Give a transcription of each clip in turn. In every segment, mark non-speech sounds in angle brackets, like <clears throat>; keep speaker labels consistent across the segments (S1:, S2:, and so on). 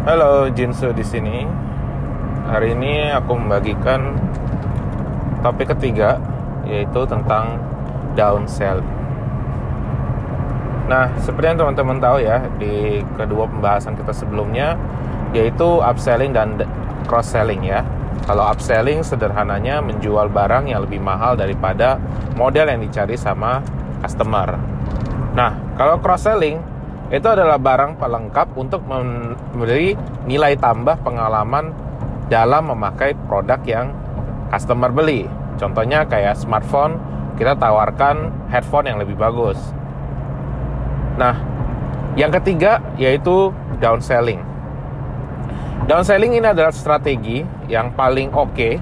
S1: Halo, Jinsu di sini. Hari ini aku membagikan topik ketiga yaitu tentang downsell. Nah, seperti yang teman-teman tahu ya, di kedua pembahasan kita sebelumnya yaitu upselling dan cross selling ya. Kalau upselling sederhananya menjual barang yang lebih mahal daripada model yang dicari sama customer. Nah, kalau cross selling itu adalah barang pelengkap untuk memberi nilai tambah pengalaman dalam memakai produk yang customer beli. Contohnya kayak smartphone, kita tawarkan headphone yang lebih bagus. Nah, yang ketiga yaitu downselling. Downselling ini adalah strategi yang paling oke okay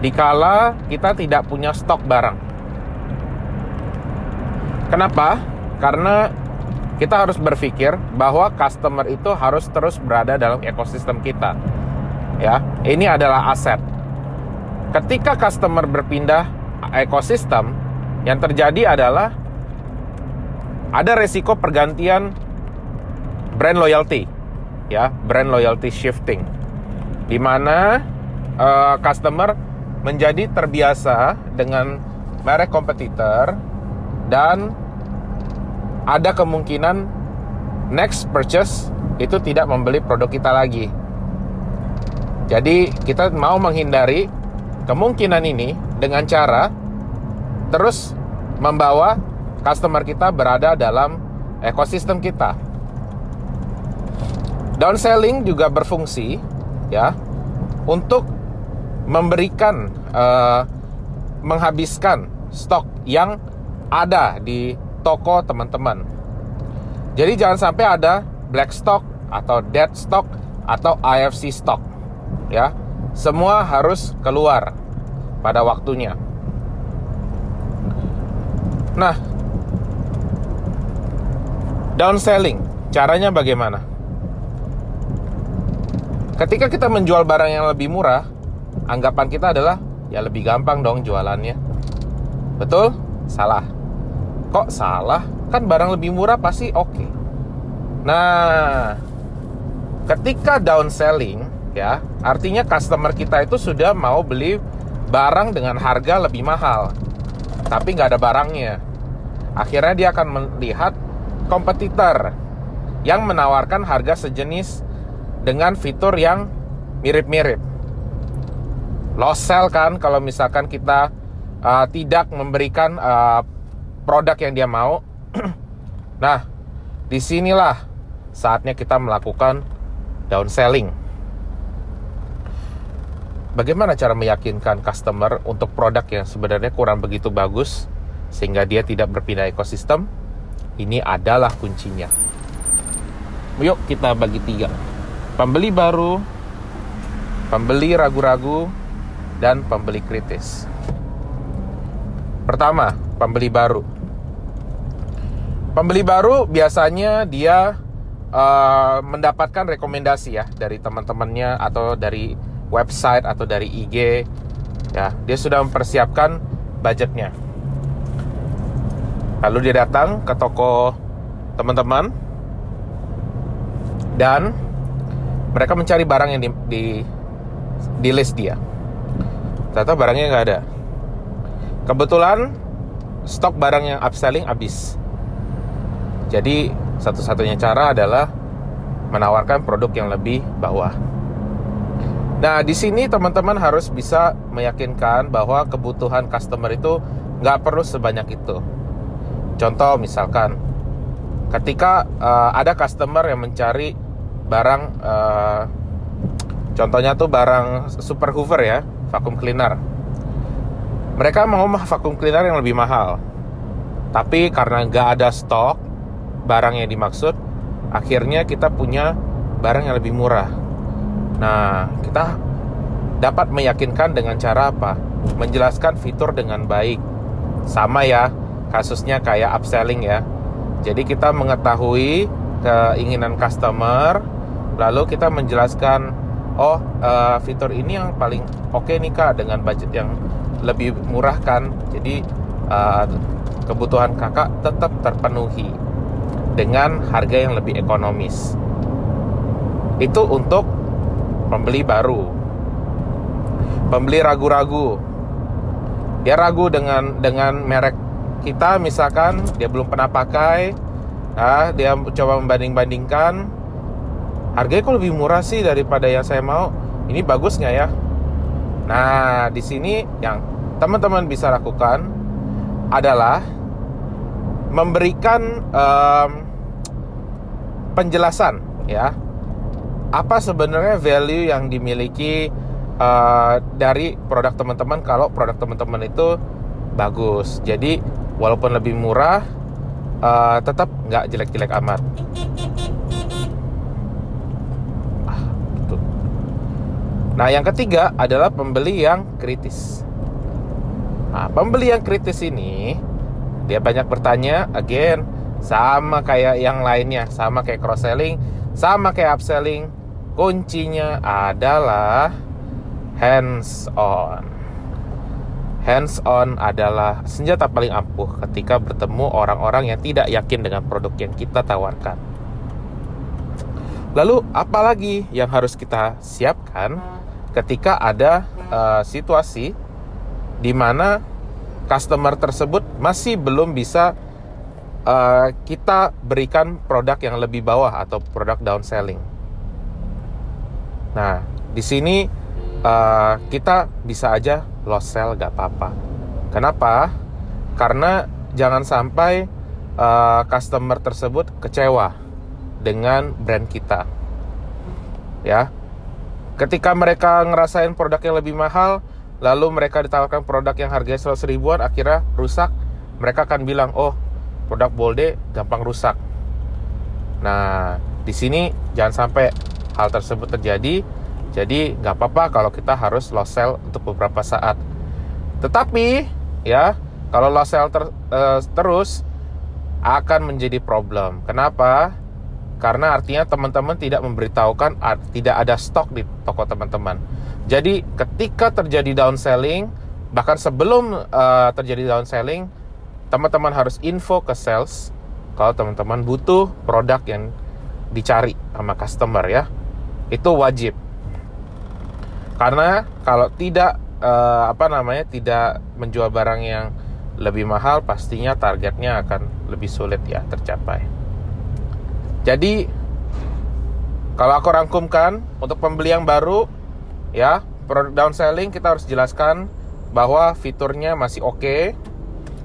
S1: dikala kita tidak punya stok barang. Kenapa? Karena kita harus berpikir bahwa customer itu harus terus berada dalam ekosistem kita. Ya, ini adalah aset. Ketika customer berpindah ekosistem, yang terjadi adalah ada resiko pergantian brand loyalty, ya, brand loyalty shifting, di mana uh, customer menjadi terbiasa dengan merek kompetitor dan ada kemungkinan next purchase itu tidak membeli produk kita lagi. Jadi kita mau menghindari kemungkinan ini dengan cara terus membawa customer kita berada dalam ekosistem kita. Downselling juga berfungsi ya untuk memberikan uh, menghabiskan stok yang ada di toko teman-teman. Jadi jangan sampai ada black stock atau dead stock atau IFC stock. Ya. Semua harus keluar pada waktunya. Nah, downselling, caranya bagaimana? Ketika kita menjual barang yang lebih murah, anggapan kita adalah ya lebih gampang dong jualannya. Betul? Salah kok salah? Kan barang lebih murah pasti oke. Okay. nah ketika downselling ya artinya customer kita itu sudah mau beli barang dengan harga lebih mahal tapi nggak ada barangnya. Akhirnya dia akan melihat kompetitor yang menawarkan harga sejenis dengan fitur yang mirip-mirip. Lost sell kan kalau misalkan kita uh, tidak memberikan uh, produk yang dia mau. <clears throat> nah, di sinilah saatnya kita melakukan downselling. Bagaimana cara meyakinkan customer untuk produk yang sebenarnya kurang begitu bagus sehingga dia tidak berpindah ekosistem? Ini adalah kuncinya. Yuk kita bagi tiga. Pembeli baru, pembeli ragu-ragu, dan pembeli kritis. Pertama, pembeli baru. Pembeli baru biasanya dia uh, mendapatkan rekomendasi ya dari teman-temannya atau dari website atau dari IG ya dia sudah mempersiapkan budgetnya. Lalu dia datang ke toko teman-teman. Dan mereka mencari barang yang di, di, di list dia. Ternyata barangnya nggak ada. Kebetulan stok barang yang upselling habis jadi satu-satunya cara adalah menawarkan produk yang lebih bawah. Nah, di sini teman-teman harus bisa meyakinkan bahwa kebutuhan customer itu nggak perlu sebanyak itu. Contoh misalkan, ketika uh, ada customer yang mencari barang, uh, contohnya tuh barang super hoover ya, vacuum cleaner. Mereka mau vacuum cleaner yang lebih mahal, tapi karena nggak ada stok, barang yang dimaksud, akhirnya kita punya barang yang lebih murah. Nah, kita dapat meyakinkan dengan cara apa? Menjelaskan fitur dengan baik. Sama ya, kasusnya kayak upselling ya. Jadi kita mengetahui keinginan customer, lalu kita menjelaskan, oh uh, fitur ini yang paling oke okay nih kak dengan budget yang lebih murah kan. Jadi uh, kebutuhan kakak tetap terpenuhi dengan harga yang lebih ekonomis. itu untuk pembeli baru. Pembeli ragu-ragu. Dia ragu dengan dengan merek kita misalkan dia belum pernah pakai, nah, dia coba membanding-bandingkan harganya kok lebih murah sih daripada yang saya mau. Ini bagus nggak ya? Nah, di sini yang teman-teman bisa lakukan adalah memberikan um, penjelasan ya. Apa sebenarnya value yang dimiliki uh, dari produk teman-teman kalau produk teman-teman itu bagus? Jadi walaupun lebih murah uh, tetap nggak jelek-jelek amat. Ah, nah yang ketiga adalah pembeli yang kritis. Nah pembeli yang kritis ini dia banyak bertanya again sama kayak yang lainnya. Sama kayak cross selling sama kayak upselling. Kuncinya adalah hands on. Hands on adalah senjata paling ampuh ketika bertemu orang-orang yang tidak yakin dengan produk yang kita tawarkan. Lalu apalagi yang harus kita siapkan ketika ada uh, situasi di mana customer tersebut masih belum bisa uh, kita berikan produk yang lebih bawah atau produk down selling. Nah, di sini uh, kita bisa aja loss sell gak apa-apa. Kenapa? Karena jangan sampai uh, customer tersebut kecewa dengan brand kita. Ya, ketika mereka ngerasain produk yang lebih mahal, lalu mereka ditawarkan produk yang harganya 100 ribuan akhirnya rusak mereka akan bilang oh produk Bolde gampang rusak. Nah di sini jangan sampai hal tersebut terjadi. Jadi nggak apa-apa kalau kita harus low sell untuk beberapa saat. Tetapi ya kalau low sell ter, uh, terus akan menjadi problem. Kenapa? Karena artinya teman-teman tidak memberitahukan tidak ada stok di toko teman-teman. Jadi ketika terjadi down selling, bahkan sebelum uh, terjadi down selling, teman-teman harus info ke sales kalau teman-teman butuh produk yang dicari sama customer ya. Itu wajib. Karena kalau tidak uh, apa namanya tidak menjual barang yang lebih mahal, pastinya targetnya akan lebih sulit ya tercapai. Jadi kalau aku rangkumkan untuk pembeli yang baru ya, produk down selling kita harus jelaskan bahwa fiturnya masih oke okay,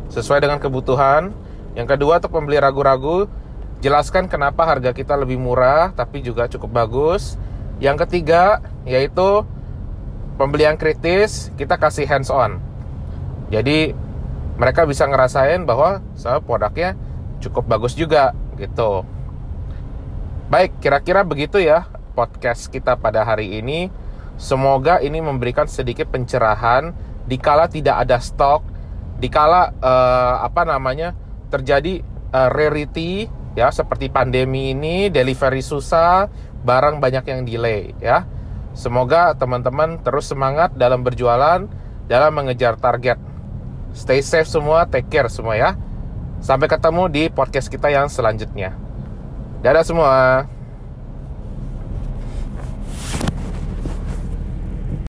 S1: sesuai dengan kebutuhan. Yang kedua untuk pembeli ragu-ragu, jelaskan kenapa harga kita lebih murah tapi juga cukup bagus. Yang ketiga yaitu pembelian kritis, kita kasih hands on. Jadi mereka bisa ngerasain bahwa produknya cukup bagus juga gitu. Baik, kira-kira begitu ya podcast kita pada hari ini. Semoga ini memberikan sedikit pencerahan dikala tidak ada stok, dikala uh, apa namanya terjadi uh, rarity ya seperti pandemi ini, delivery susah, barang banyak yang delay ya. Semoga teman-teman terus semangat dalam berjualan, dalam mengejar target. Stay safe semua, take care semua ya. Sampai ketemu di podcast kita yang selanjutnya. Dadah semua.